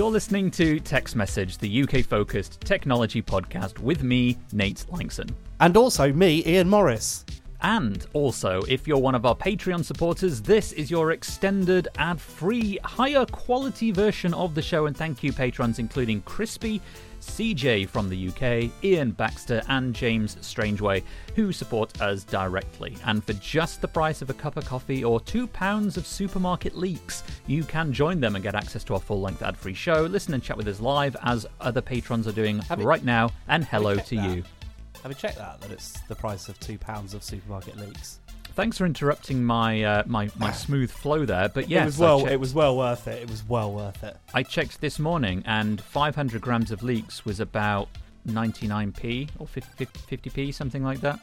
You're listening to Tech's Message, the UK focused technology podcast with me, Nate Lanxon. And also me, Ian Morris. And also, if you're one of our Patreon supporters, this is your extended ad free, higher quality version of the show. And thank you, patrons, including Crispy, CJ from the UK, Ian Baxter, and James Strangeway, who support us directly. And for just the price of a cup of coffee or two pounds of supermarket leeks, you can join them and get access to our full length ad free show, listen and chat with us live as other patrons are doing Have right now. And hello to that? you. Have you checked that? That it's the price of two pounds of supermarket leeks. Thanks for interrupting my uh, my my smooth flow there, but yes, it was well. Checked, It was well worth it. It was well worth it. I checked this morning, and 500 grams of leeks was about 99p or 50, 50p, something like that.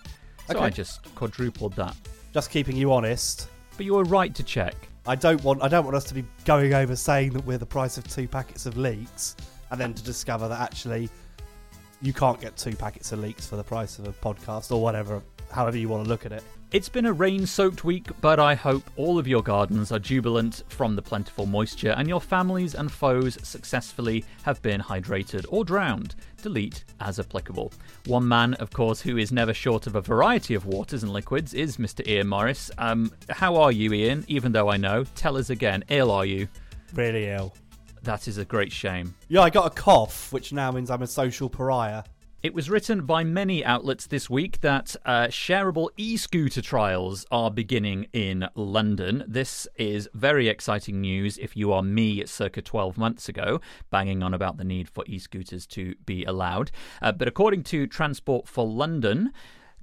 So Okay. I just quadrupled that. Just keeping you honest. But you were right to check. I don't want. I don't want us to be going over saying that we're the price of two packets of leeks, and then to discover that actually you can't get two packets of leeks for the price of a podcast or whatever. However you want to look at it. It's been a rain soaked week, but I hope all of your gardens are jubilant from the plentiful moisture and your families and foes successfully have been hydrated or drowned. Delete as applicable. One man, of course, who is never short of a variety of waters and liquids is Mr. Ian Morris. Um, how are you, Ian? Even though I know, tell us again, ill are you? Really ill. That is a great shame. Yeah, I got a cough, which now means I'm a social pariah. It was written by many outlets this week that uh, shareable e scooter trials are beginning in London. This is very exciting news if you are me circa 12 months ago, banging on about the need for e scooters to be allowed. Uh, but according to Transport for London,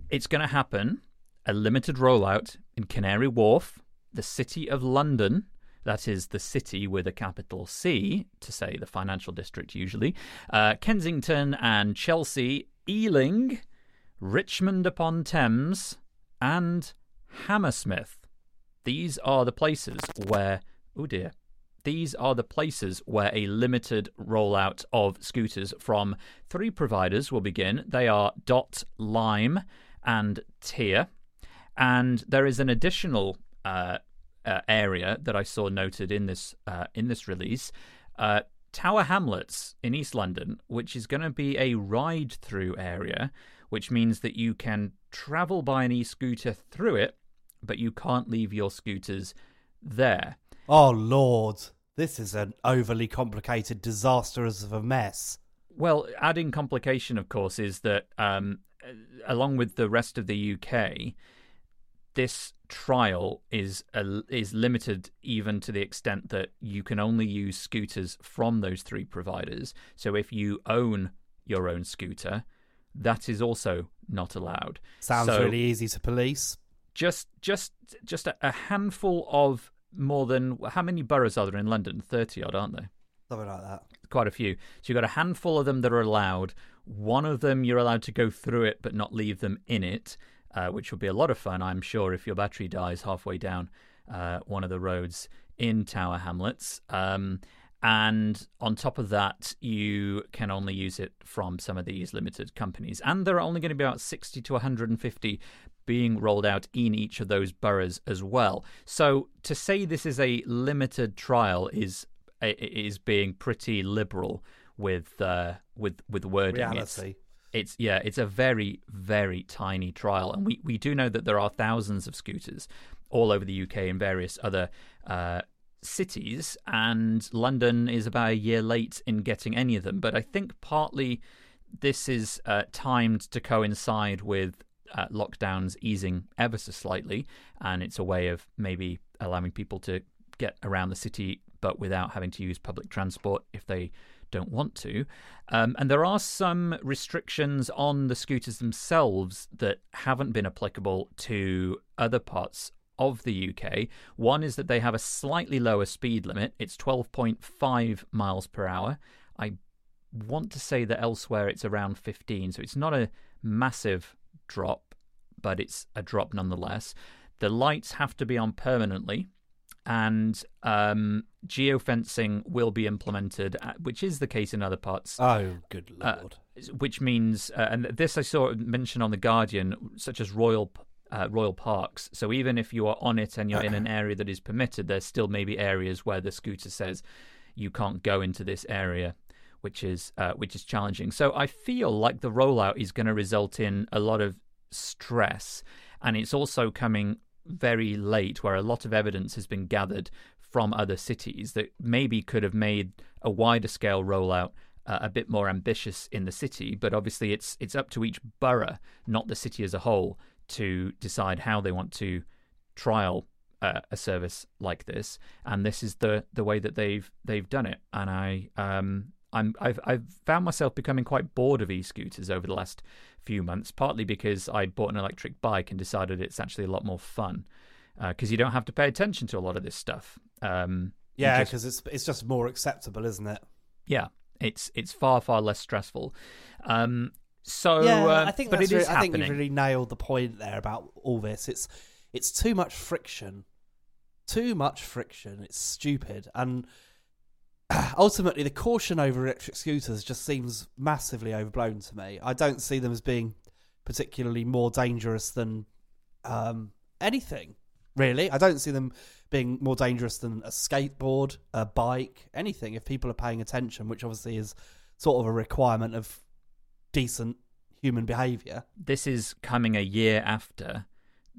it's going to happen a limited rollout in Canary Wharf, the City of London, that is the city with a capital C, to say the financial district usually, uh, Kensington and Chelsea, Ealing, Richmond upon Thames, and Hammersmith. These are the places where, oh dear, these are the places where a limited rollout of scooters from three providers will begin. They are Dot, Lime, and Tier. And there is an additional uh, uh, area that I saw noted in this uh, in this release, uh, Tower Hamlets in East London, which is going to be a ride-through area, which means that you can travel by an e-scooter through it, but you can't leave your scooters there. Oh lord, this is an overly complicated disaster of a mess. Well, adding complication, of course, is that um, along with the rest of the UK, this trial is uh, is limited even to the extent that you can only use scooters from those three providers. So if you own your own scooter, that is also not allowed. Sounds So really easy to police. Just just just a, a handful of more than how many boroughs are there in London? Thirty odd, aren't there? Something like that. quite a few. So you've got a handful of them that are allowed. One of them you're allowed to go through it but not leave them in it, uh, which will be a lot of fun, I'm sure, if your battery dies halfway down uh, one of the roads in Tower Hamlets. Um, and on top of that, you can only use it from some of these limited companies. And there are only going to be about 60 to 150 being rolled out in each of those boroughs as well. So to say this is a limited trial is is being pretty liberal with uh, with with wording. Reality. it's yeah, it's a very very tiny trial, and we we do know that there are thousands of scooters all over the UK and various other uh, cities, and London is about a year late in getting any of them. But I think partly this is uh, timed to coincide with uh, lockdowns easing ever so slightly, and it's a way of maybe allowing people to get around the city, but without having to use public transport if they don't want to. Um, and there are some restrictions on the scooters themselves that haven't been applicable to other parts of the UK. One is that they have a slightly lower speed limit. It's 12.5 miles per hour. I want to say that elsewhere it's around 15, so it's not a massive drop, but it's a drop nonetheless. The lights have to be on permanently, and um, geofencing will be implemented, uh, which is the case in other parts. Oh, good Uh, lord! which means, uh, and this I saw mentioned on the Guardian, such as royal uh, royal parks. So even if you are on it and you're in an area that is permitted, there's still maybe areas where the scooter says you can't go into this area, which is uh, which is challenging. So I feel like the rollout is going to result in a lot of stress, and it's also coming very late, where a lot of evidence has been gathered from other cities that maybe could have made a wider scale rollout uh, a bit more ambitious in the city, but obviously it's it's up to each borough, not the city as a whole, to decide how they want to trial uh, a service like this. And this is the the way that they've they've done it. And I um I'm I've I've found myself becoming quite bored of e-scooters over the last few months, partly because I bought an electric bike and decided it's actually a lot more fun because you don't have to pay attention to a lot of this stuff. Um, Yeah, because it's it's just more acceptable, isn't it? yeah, it's it's far far less stressful. Um, so yeah, uh, I think but it is really, I think you've really nailed the point there about all this. It's it's too much friction, too much friction. It's stupid, and ultimately, the caution over electric scooters just seems massively overblown to me. I don't see them as being particularly more dangerous than um, anything. Really, I don't see them being more dangerous than a skateboard, a bike, anything. If people are paying attention, which obviously is sort of a requirement of decent human behaviour. this is coming a year after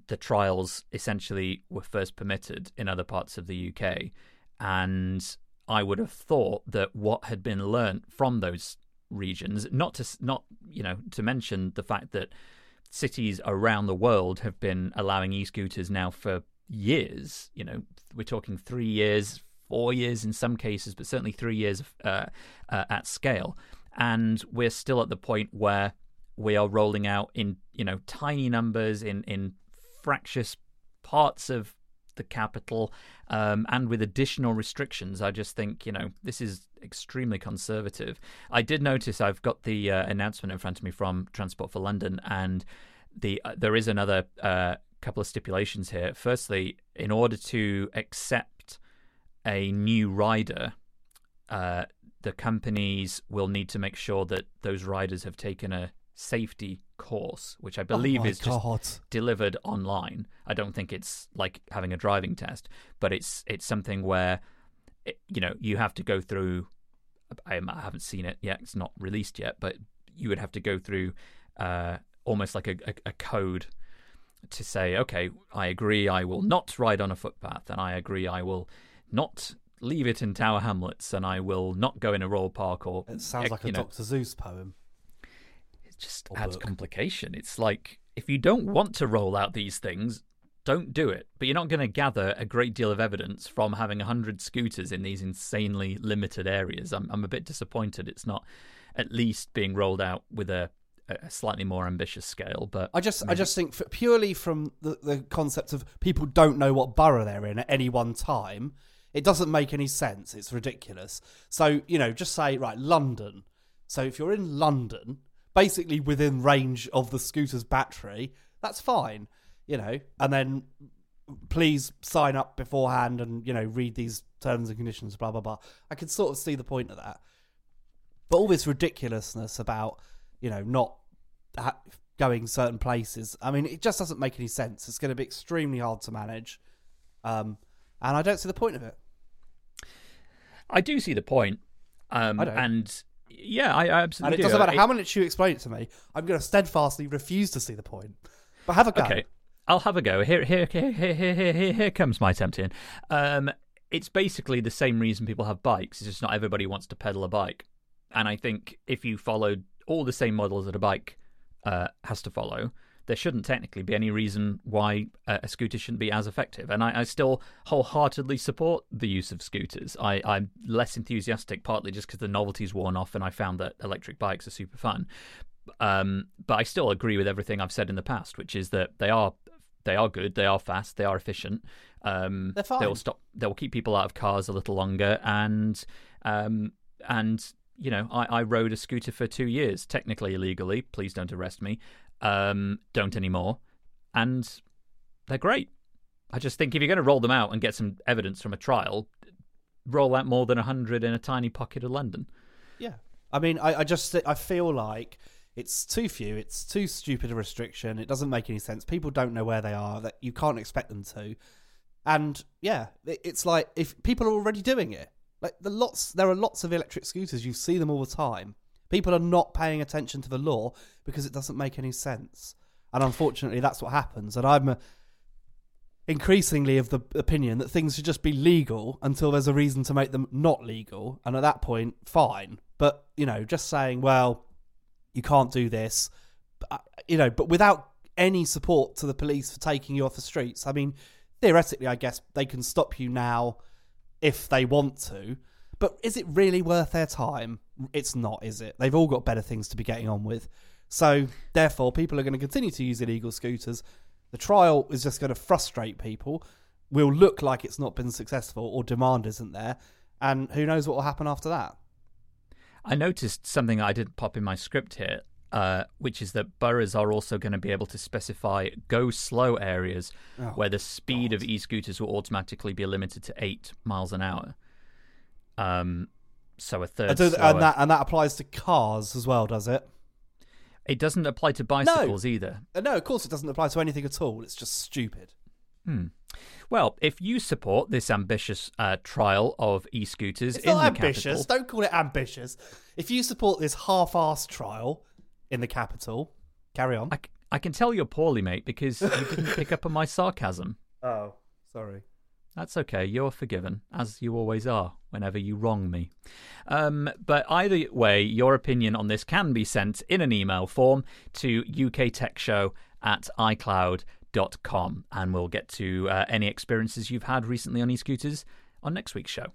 the trials essentially were first permitted in other parts of the UK, and I would have thought that what had been learnt from those regions, not to not you know to mention the fact that cities around the world have been allowing e-scooters now for years. You know, we're talking three years, four years in some cases, but certainly three years uh, uh, at scale. And we're still at the point where we are rolling out in you know tiny numbers in in fractious parts of the capital um, and with additional restrictions. I just think you know this is extremely conservative. I did notice I've got the uh, announcement in front of me from Transport for London, and the uh, there is another uh, couple of stipulations here. Firstly, in order to accept a new rider, uh, the companies will need to make sure that those riders have taken a safety course, which I believe oh is just God. delivered online. I don't think it's like having a driving test, but it's it's something where it, you know you have to go through. I, I haven't seen it yet; it's not released yet, but you would have to go through uh, almost like a, a, a code to say, okay, I agree, I will not ride on a footpath, and I agree, I will not leave it in Tower Hamlets, and I will not go in a royal park or It sounds eh, like a know, Dr. Seuss poem. It just Or adds book. complication. It's like if you don't want to roll out these things, don't do it. But you're not going to gather a great deal of evidence from having 100 scooters in these insanely limited areas. I'm, I'm a bit disappointed it's not at least being rolled out with a, a slightly more ambitious scale. But I just, I just think f purely from the, the concept of people don't know what borough they're in at any one time, it doesn't make any sense. It's ridiculous. So you know, just say right, London. So if you're in London, basically within range of the scooter's battery, that's fine. You know, and then please sign up beforehand and you know read these terms and conditions. Blah blah blah. I can sort of see the point of that. But all this ridiculousness about you know not ha- going certain places. I mean, it just doesn't make any sense. It's going to be extremely hard to manage, um, and I don't see the point of it. I do see the point. Um, I don't. And yeah, I, I absolutely And it do. doesn't matter It- how much you explain it to me. I'm going to steadfastly refuse to see the point. But have a go. Okay, I'll have a go. Here, here, here, here, here, here, here, comes my attempt in. Um, it's basically the same reason people have bikes. It's just not everybody wants to pedal a bike. And I think if you followed all the same models that a bike uh, has to follow, there shouldn't technically be any reason why a scooter shouldn't be as effective. And I, I still wholeheartedly support the use of scooters. I, I'm less enthusiastic, partly just because the novelty's worn off, and I found that electric bikes are super fun. Um, but I still agree with everything I've said in the past, which is that they are they are good, they are fast, they are efficient. Um, They're fine. They will stop. They will keep people out of cars a little longer, and um, and you know, I, I rode a scooter for two years, technically illegally. Please don't arrest me. Um, don't anymore, and they're great. I just think if you're going to roll them out and get some evidence from a trial, roll out more than hundred in a tiny pocket of London. Yeah, I mean, I, I just I feel like it's too few. It's too stupid a restriction. It doesn't make any sense. People don't know where they are. That you can't expect them to. And yeah, it's like if people are already doing it. Like the lots, there are lots of electric scooters. You see them all the time. People are not paying attention to the law because it doesn't make any sense. And unfortunately, that's what happens. And I'm uh, increasingly of the opinion that things should just be legal until there's a reason to make them not legal. And at that point, fine. But, you know, just saying, well, you can't do this, uh, you know, but without any support to the police for taking you off the streets. I mean, theoretically, I guess they can stop you now if they want to. But is it really worth their time? It's not, is it? They've all got better things to be getting on with. So, therefore, people are going to continue to use illegal scooters. The trial is just going to frustrate people. Will look like it's not been successful or demand isn't there. And who knows what will happen after that? I noticed something I didn't pop in my script here, uh, which is that boroughs are also going to be able to specify go slow areas Oh, where the speed of e-scooters will automatically be limited to eight miles an hour. Um, so a third. Slower. and that and that applies to cars as well, does it? It doesn't apply to bicycles either. Uh, No, of course it doesn't apply to anything at all. It's just stupid. Hmm. Well, if you support this ambitious uh, trial of e-scooters It's in not the ambitious. capital, Don't call it ambitious. If you support this half-assed trial in the capital, carry on. I, c- I can tell you're poorly, mate, because you didn't pick up on my sarcasm. Oh, sorry. That's okay. You're forgiven, as you always are whenever you wrong me. Um, but either way, your opinion on this can be sent in an email form to uktechshow at icloud.com, and we'll get to uh, any experiences you've had recently on e scooters on next week's show.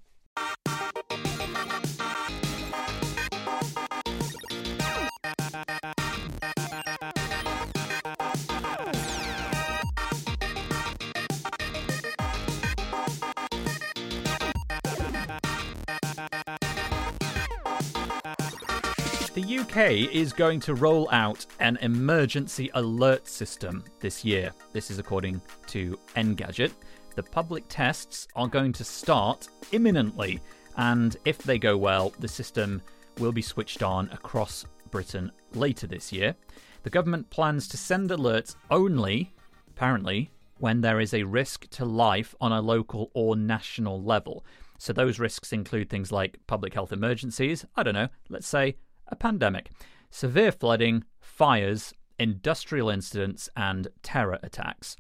The UK is going to roll out an emergency alert system this year. This is according to Engadget. The public tests are going to start imminently, and if they go well, the system will be switched on across Britain later this year. The government plans to send alerts only, apparently, when there is a risk to life on a local or national level. So those risks include things like public health emergencies, I don't know, let's say a pandemic, severe flooding, fires, industrial incidents, and terror attacks.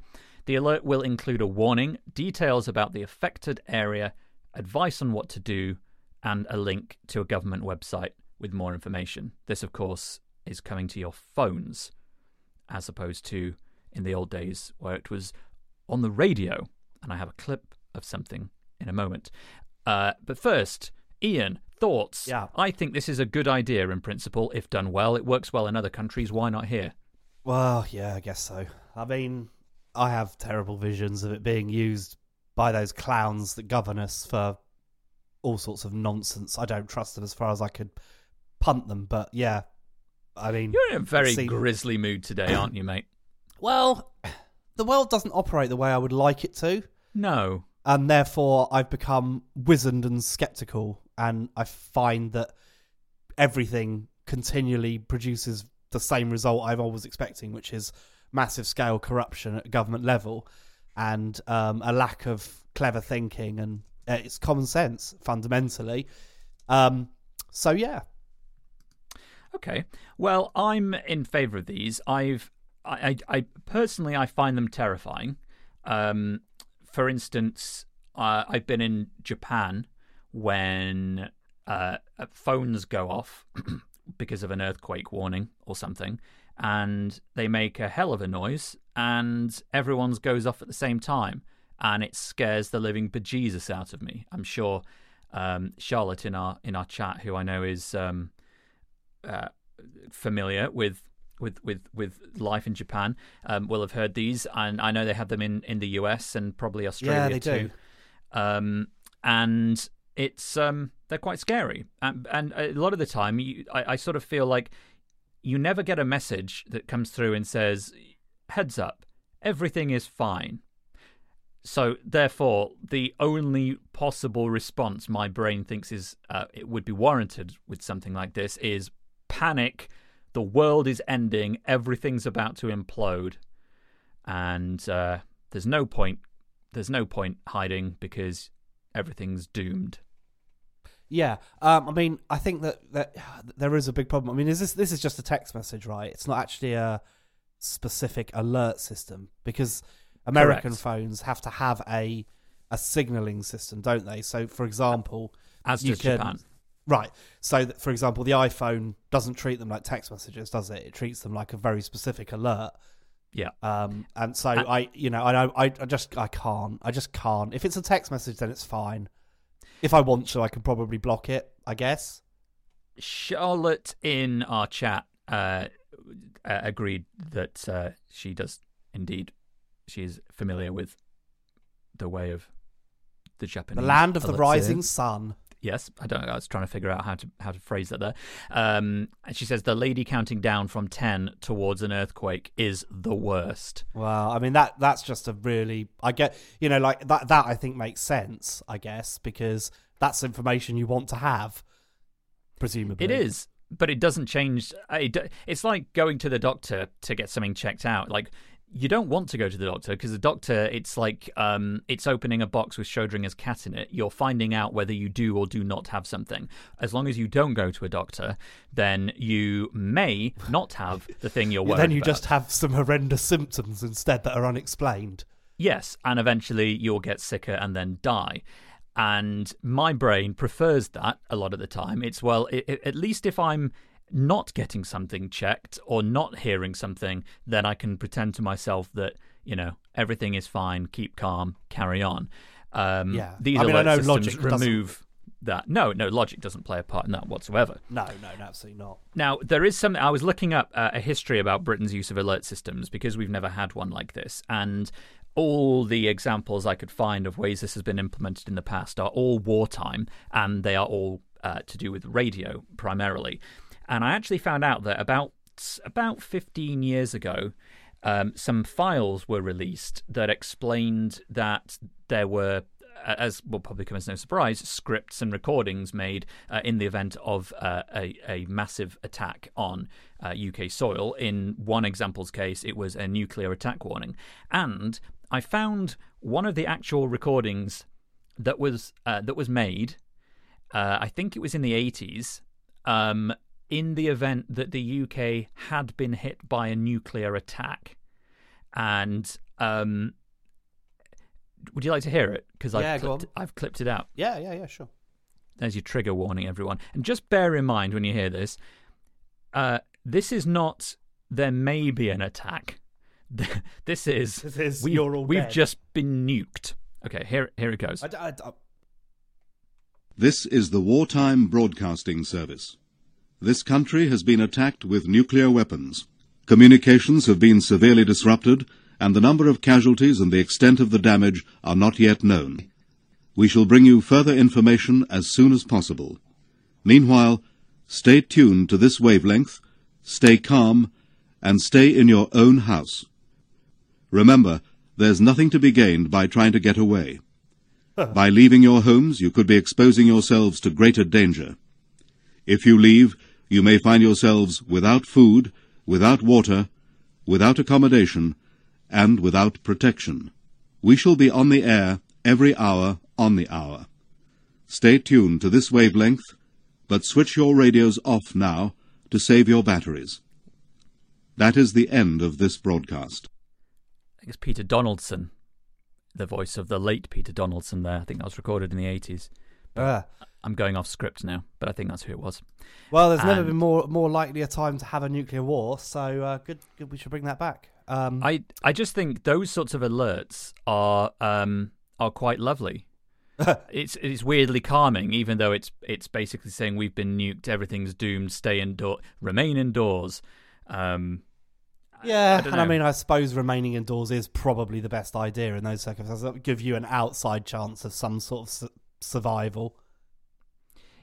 The alert will include a warning, details about the affected area, advice on what to do, and a link to a government website with more information. This, of course, is coming to your phones, as opposed to in the old days where it was on the radio. And I have a clip of something in a moment. Uh, but first, Ian, thoughts? Yeah. I think this is a good idea in principle if done well. It works well in other countries. Why not here? Well, yeah, I guess so. I mean, I have terrible visions of it being used by those clowns that govern us for all sorts of nonsense. I don't trust them as far as I could punt them, but yeah. I mean, You're in a very seen- grisly mood today, aren't you, mate? well, the world doesn't operate the way I would like it to, No. And therefore I've become wizened and skeptical, and I find that everything continually produces the same result I've always expecting, which is massive scale corruption at government level and um, a lack of clever thinking and uh, it's common sense fundamentally. Um, so yeah, Okay. Well, I'm in favour of these. I've, I, I, I personally, I find them terrifying. Um, for instance, uh, I've been in Japan when uh, phones go off because of an earthquake warning or something, and they make a hell of a noise, and everyone's goes off at the same time, and it scares the living bejesus out of me. I'm sure um, Charlotte in our in our chat, who I know is um, uh, familiar with with with with life in Japan um, will have heard these, and I know they have them in in the US and probably Australia Yeah, they too. do. Um, and it's um, they're quite scary, and, and a lot of the time, you, I, I sort of feel like you never get a message that comes through and says, "Heads up, everything is fine." So therefore, the only possible response my brain thinks is uh, it would be warranted with something like this is panic. The world is ending. Everything's about to implode, and uh, there's no point. There's no point hiding because everything's doomed. Yeah, um, I mean, I think that, that there is a big problem. I mean, is this this is just a text message, right? It's not actually a specific alert system because American Correct. phones have to have a a signaling system, don't they? So, for example, As does Japan. Right. So, that, for example, the iPhone doesn't treat them like text messages, does it? It treats them like a very specific alert. Yeah. Um, and so And- I, you know, I, I, I just, I can't, I just can't. If it's a text message, then it's fine. If I want to, I can probably block it. I guess. Charlotte in our chat uh, uh, agreed that uh, she does indeed. She is familiar with the way of the Japanese. The land of the rising sun. Yes, I don't know. I was trying to figure out how to how to phrase that there. Um, and she says the lady counting down from ten towards an earthquake is the worst. Well, I mean that that's just a really I get you know like that that I think makes sense. I guess because that's information you want to have. Presumably, It is, but it doesn't change. it's like going to the doctor to get something checked out. Like you don't want to go to the doctor because the doctor, it's like um, it's opening a box with Schrodinger's cat in it. You're finding out whether you do or do not have something. As long as you don't go to a doctor, then you may not have the thing you're worried then you about. just have some horrendous symptoms instead that are unexplained. Yes, and eventually you'll get sicker and then die. And my brain prefers that a lot of the time. It's, well, i i at least if I'm not getting something checked or not hearing something, then I can pretend to myself that, you know, everything is fine, keep calm, carry on. Um, Yeah. These I mean, I alert know systems logic doesn't- remove that. No, no, logic doesn't play a part in that whatsoever. No, no, no, absolutely not. Now, there is some. I was looking up uh, a history about Britain's use of alert systems because we've never had one like this. And all the examples I could find of ways this has been implemented in the past are all wartime and they are all uh, to do with radio primarily. And I actually found out that about about 15 years ago, um, some files were released that explained that there were, as will probably come as no surprise, scripts and recordings made uh, in the event of uh, a, a massive attack on uh, UK soil. In one example's case, it was a nuclear attack warning. And I found one of the actual recordings that was uh, that was made. Uh, I think it was in the 80s. Um, in the event that the UK had been hit by a nuclear attack, and um, would you like to hear it? Because Yeah, I've clipped. I've clipped it out. Yeah, yeah, yeah, sure. There's your trigger warning, everyone. And just bear in mind when you hear this, uh, this is not there may be an attack. this is This is we, you're all we've dead. just been nuked. Okay, here here it goes. I, d- I d- I- This is the Wartime Broadcasting Service. This country has been attacked with nuclear weapons. Communications have been severely disrupted, and the number of casualties and the extent of the damage are not yet known. We shall bring you further information as soon as possible. Meanwhile, stay tuned to this wavelength, stay calm, and stay in your own house. Remember, there's nothing to be gained by trying to get away. By leaving your homes, you could be exposing yourselves to greater danger. If you leave, you may find yourselves without food, without water, without accommodation, and without protection. We shall be on the air every hour on the hour. Stay tuned to this wavelength, but switch your radios off now to save your batteries. That is the end of this broadcast. I think it's Peter Donaldson, the voice of the late Peter Donaldson. There, I think that was recorded in the eighties. uh, I'm going off script now, but I think that's who it was. well, there's never been more more likely a time to have a nuclear war, so uh, good, good. We should bring that back. Um, I I just think those sorts of alerts are um are quite lovely. it's it's weirdly calming, even though it's it's basically saying we've been nuked, everything's doomed, stay indoor, remain indoors. Um, Yeah, I and I mean, I suppose remaining indoors is probably the best idea in those circumstances. That would give you an outside chance of some sort of su- survival.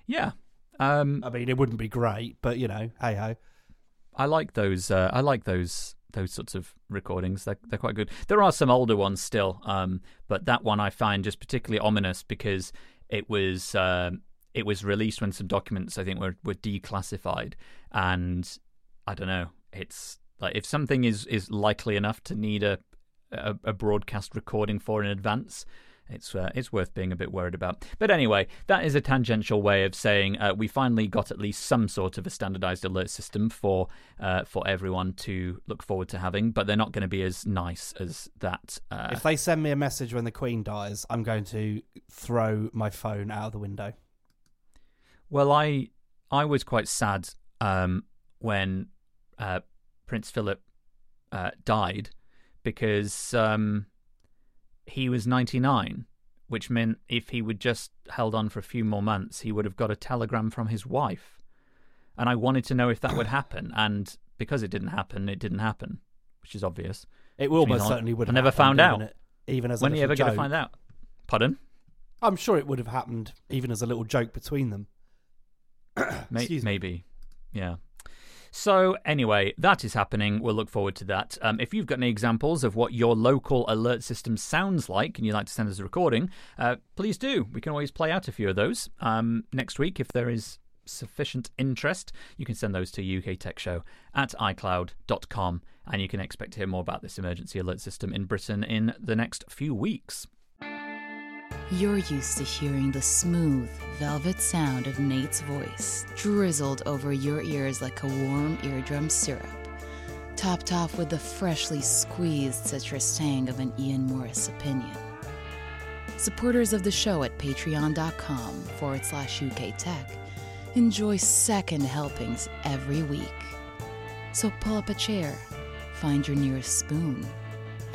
Yeah. Um, I mean, it wouldn't be great, but you know, hey ho. I like those. Uh, I like those those sorts of recordings. They're they're quite good. There are some older ones still, um, but that one I find just particularly ominous because it was um, it was released when some documents I think were were declassified, and I don't know. It's like if something is is likely enough to need a a, a broadcast recording for in advance. It's uh, it's worth being a bit worried about. But anyway, that is a tangential way of saying uh, we finally got at least some sort of a standardized alert system for uh, for everyone to look forward to having. But they're not going to be as nice as that. Uh, If they send me a message when the Queen dies, I'm going to throw my phone out of the window. Well, I I was quite sad um, when uh, Prince Philip uh, died because um, he was 99, which meant if he would just held on for a few more months, he would have got a telegram from his wife, and I wanted to know if that would happen. And because it didn't happen, it didn't happen, which is obvious. It will most certainly would. I never found out. even it- Even as a when are you ever going to find out? Pardon? I'm sure it would have happened, even as a little joke between them. May- maybe. Yeah. So, anyway, that is happening. We'll look forward to that. Um, if you've got any examples of what your local alert system sounds like and you'd like to send us a recording, uh, please do. We can always play out a few of those. Um, next week, if there is sufficient interest, you can send those to uktechshow at icloud.com and you can expect to hear more about this emergency alert system in Britain in the next few weeks. You're used to hearing the smooth, velvet sound of Nate's voice drizzled over your ears like a warm eardrum syrup, topped off with the freshly squeezed citrus tang of an Ian Morris opinion. Supporters of the show at patreon.com forward slash UK Tech enjoy second helpings every week. So pull up a chair, find your nearest spoon,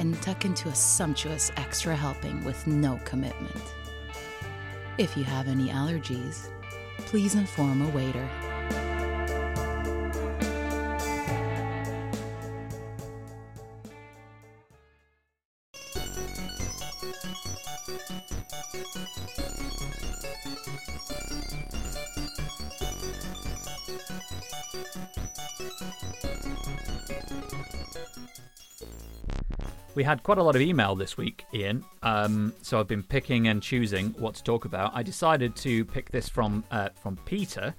and tuck into a sumptuous extra helping with no commitment. If you have any allergies, please inform a waiter. We had quite a lot of email this week, Ian. Um, so I've been picking and choosing what to talk about. I decided to pick this from uh, from Peter,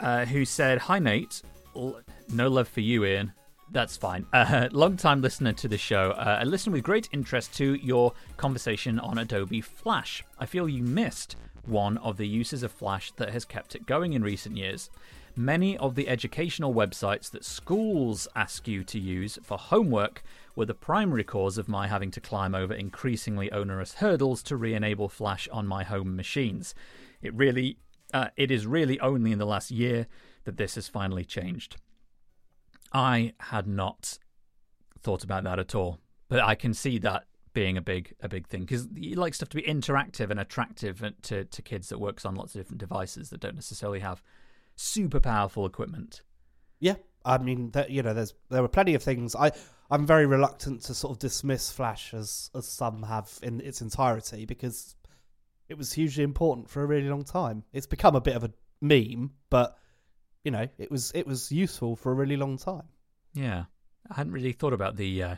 uh, who said, "Hi Nate, L- no love for you, Ian. That's fine. Uh, Long time listener to the show. Uh, I listened with great interest to your conversation on Adobe Flash. I feel you missed one of the uses of Flash that has kept it going in recent years." Many of the educational websites that schools ask you to use for homework were the primary cause of my having to climb over increasingly onerous hurdles to re-enable Flash on my home machines. It really, uh, it is really only in the last year that this has finally changed. I had not thought about that at all, but I can see that being a big a big thing because you like stuff to be interactive and attractive to to kids that works on lots of different devices that don't necessarily have super powerful equipment. Yeah, I mean, that, you know, there's there were plenty of things. I I'm very reluctant to sort of dismiss Flash as as some have in its entirety because it was hugely important for a really long time. It's become a bit of a meme, but you know, it was it was useful for a really long time. Yeah, I hadn't really thought about the uh,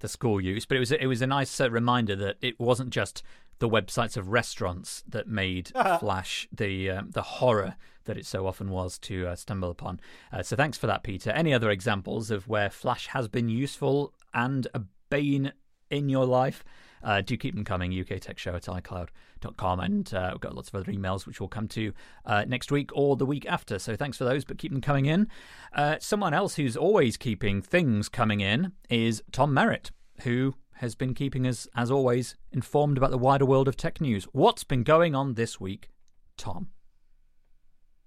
the school use, but it was it was a nice uh, reminder that it wasn't just the websites of restaurants that made Flash the um, the horror that it so often was to uh, stumble upon. Uh, so thanks for that, Peter. Any other examples of where Flash has been useful and a bane in your life? Uh, do keep them coming, uktechshow at iCloud.com. And uh, we've got lots of other emails which we'll come to uh, next week or the week after. So thanks for those, but keep them coming in. Uh, someone else who's always keeping things coming in is Tom Merritt, who has been keeping us, as always, informed about the wider world of tech news. What's been going on this week, Tom?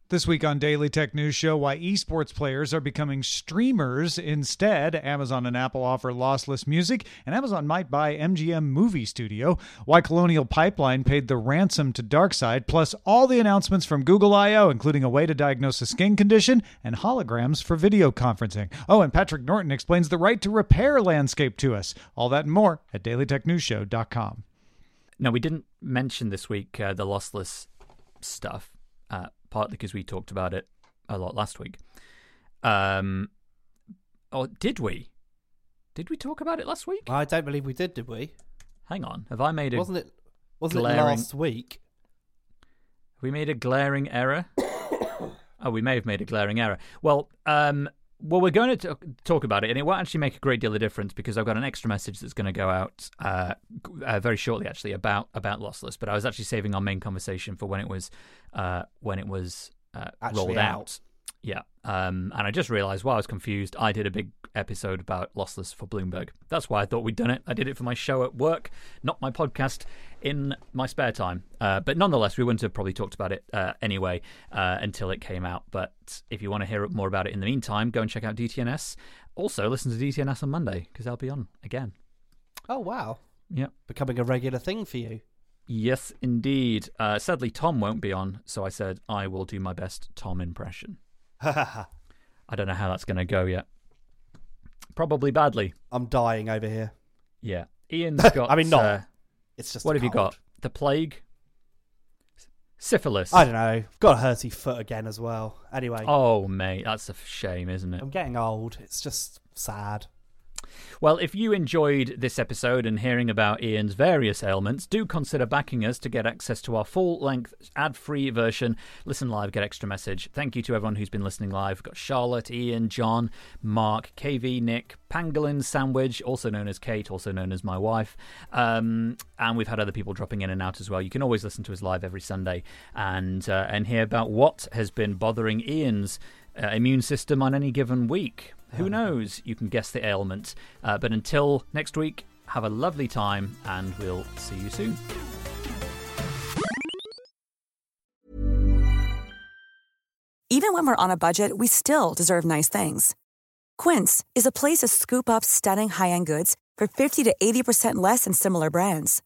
This week on Daily Tech News Show, why esports players are becoming streamers instead. Amazon and Apple offer lossless music, and Amazon might buy MGM Movie Studio. Why Colonial Pipeline paid the ransom to DarkSide, plus all the announcements from Google I/O, including a way to diagnose a skin condition and holograms for video conferencing. Oh, and Patrick Norton explains the right to repair landscape to us. All that and more at DailyTechNewsShow.com. Now, we didn't mention this week uh, the lossless stuff. Uh, partly because we talked about it a lot last week. Um, or did we? Did we talk about it last week? I don't believe we did, did we? Hang on, have I made a Wasn't it? Wasn't glaring- it last week? have we made a glaring error? oh, we may have made a glaring error. Well, um, well, we're going to t- talk about it, and it won't actually make a great deal of difference because I've got an extra message that's going to go out uh, uh, very shortly, actually, about about lossless. But I was actually saving our main conversation for when it was uh, when it was uh, rolled out. out. Yeah, um, and I just realised while I was confused, I did a big episode about lossless for Bloomberg. That's why I thought we'd done it. I did it for my show at work, not my podcast in my spare time. Uh, but nonetheless, we wouldn't have probably talked about it uh, anyway uh, until it came out. But if you want to hear more about it in the meantime, go and check out DTNS. Also, listen to DTNS on Monday because I'll be on again. Oh wow, Yeah. becoming a regular thing for you. Yes, indeed. Uh, sadly, Tom won't be on, so I said I will do my best Tom impression. I don't know how that's going to go yet. Probably badly. I'm dying over here. Yeah. Ian's got. I mean, not. uh, It's just what have you got? The plague? Syphilis? I don't know. Got a hurty foot again as well. Anyway, Oh, mate, that's a shame, isn't it? I'm getting old. It's just sad. Well, if you enjoyed this episode and hearing about Ian's various ailments, do consider backing us to get access to our full length ad free version. Listen live, get extra message. Thank you to everyone who's been listening live. We've got Charlotte, Ian, John, Mark, KV, Nick, Pangolin Sandwich, also known as Kate, also known as my wife. Um, and we've had other people dropping in and out as well. You can always listen to us live every Sunday and, uh, and hear about what has been bothering Ian's uh, immune system on any given week. Who knows? You can guess the ailment. Uh, but until next week, have a lovely time and we'll see you soon. Even when we're on a budget, we still deserve nice things. Quince is a place to scoop up stunning high-end goods for 50 to 80% less than similar brands.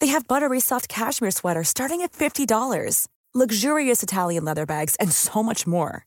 They have buttery soft cashmere sweaters starting at $50, luxurious Italian leather bags, and so much more.